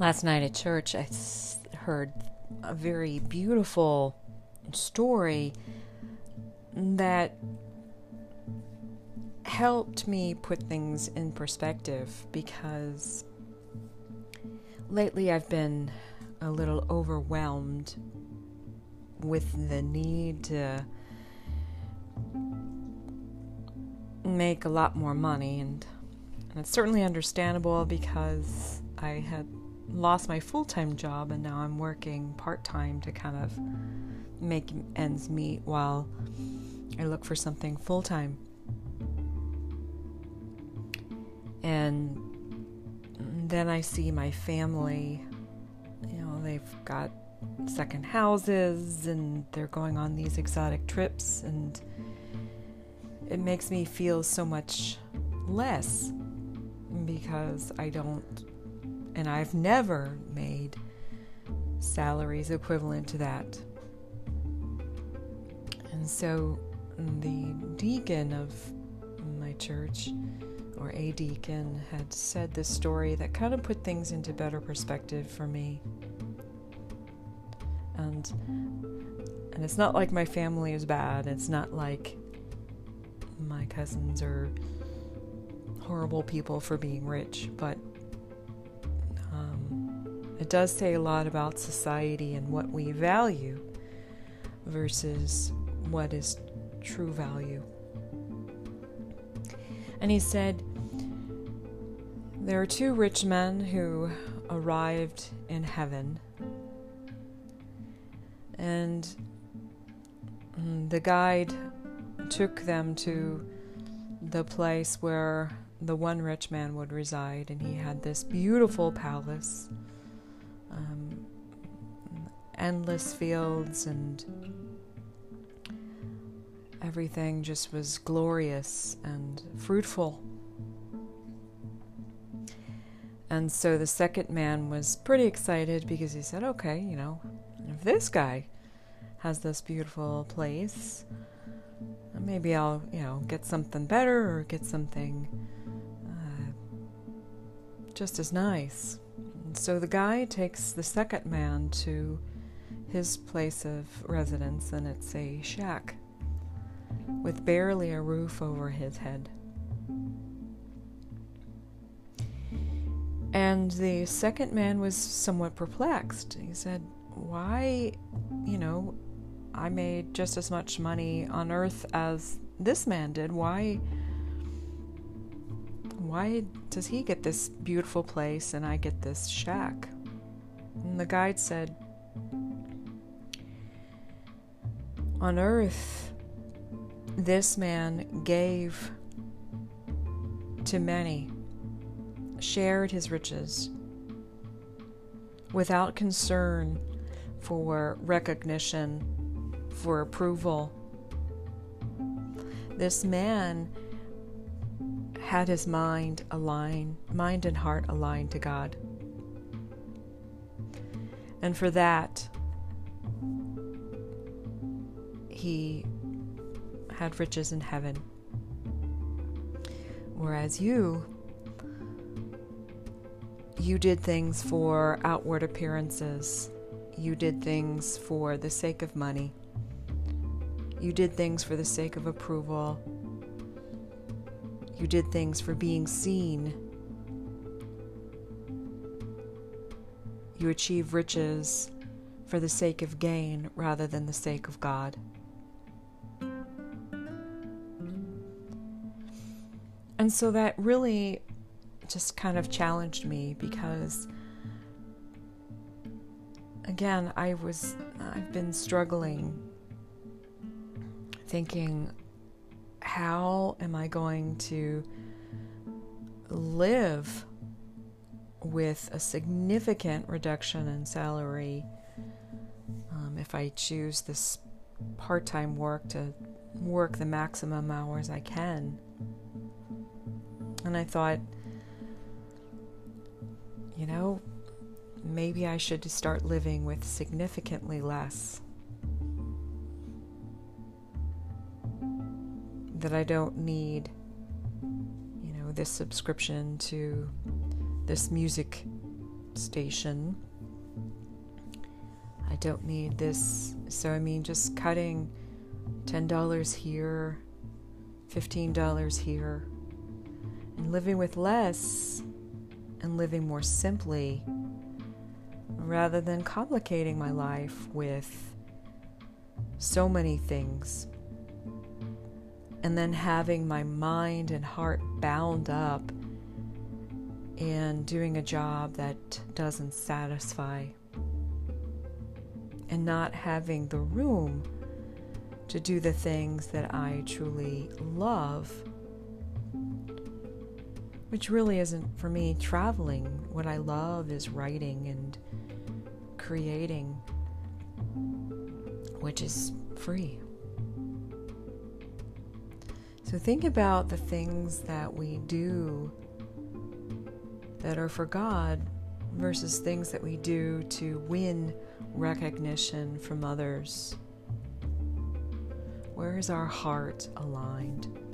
Last night at church, I heard a very beautiful story that helped me put things in perspective because lately I've been a little overwhelmed with the need to make a lot more money and, and it's certainly understandable because I had lost my full-time job and now I'm working part-time to kind of make ends meet while I look for something full-time. And then I see my family, you know, they've got second houses and they're going on these exotic trips and it makes me feel so much less because I don't and I've never made salaries equivalent to that. And so mm, the deacon of my church or a deacon had said this story that kind of put things into better perspective for me. And and it's not like my family is bad. It's not like my cousins are horrible people for being rich, but it does say a lot about society and what we value versus what is true value. And he said, There are two rich men who arrived in heaven, and mm, the guide took them to the place where the one rich man would reside, and he had this beautiful palace, endless fields, and everything just was glorious and fruitful. And so the second man was pretty excited because he said, okay, you know, if this guy has this beautiful place, maybe I'll, you know, get something better or get something uh, just as nice. And so the guy takes the second man to his place of residence, and it's a shack with barely a roof over his head. And the second man was somewhat perplexed. He said, Why, you know, I made just as much money on earth as this man did. Why why does he get this beautiful place and I get this shack? And the guide said, On earth, this man gave to many, shared his riches without concern for recognition for approval. This man had his mind aligned, mind and heart aligned to God. And for that, he had riches in heaven. Whereas you, you did things for outward appearances. You did things for the sake of money. You did things for the sake of approval. You did things for being seen. You achieve riches for the sake of gain rather than the sake of God. And so that really just kind of challenged me because again, I was I've been struggling thinking, how am I going to live with a significant reduction in salary um, if I choose this part time work to work the maximum hours I can? And I thought, you know, maybe I should start living with significantly less. that I don't need, you know, this subscription to this music station. I don't need this. So, I mean, just cutting $10 here, $15 here, and living with less and living more simply rather than complicating my life with so many things and then having my mind and heart bound up and doing a job that doesn't satisfy and not having the room to do the things that I truly love, which really isn't for me traveling. What I love is writing and creating, which is free. So think about the things that we do that are for God versus things that we do to win recognition from others. Where is our heart aligned?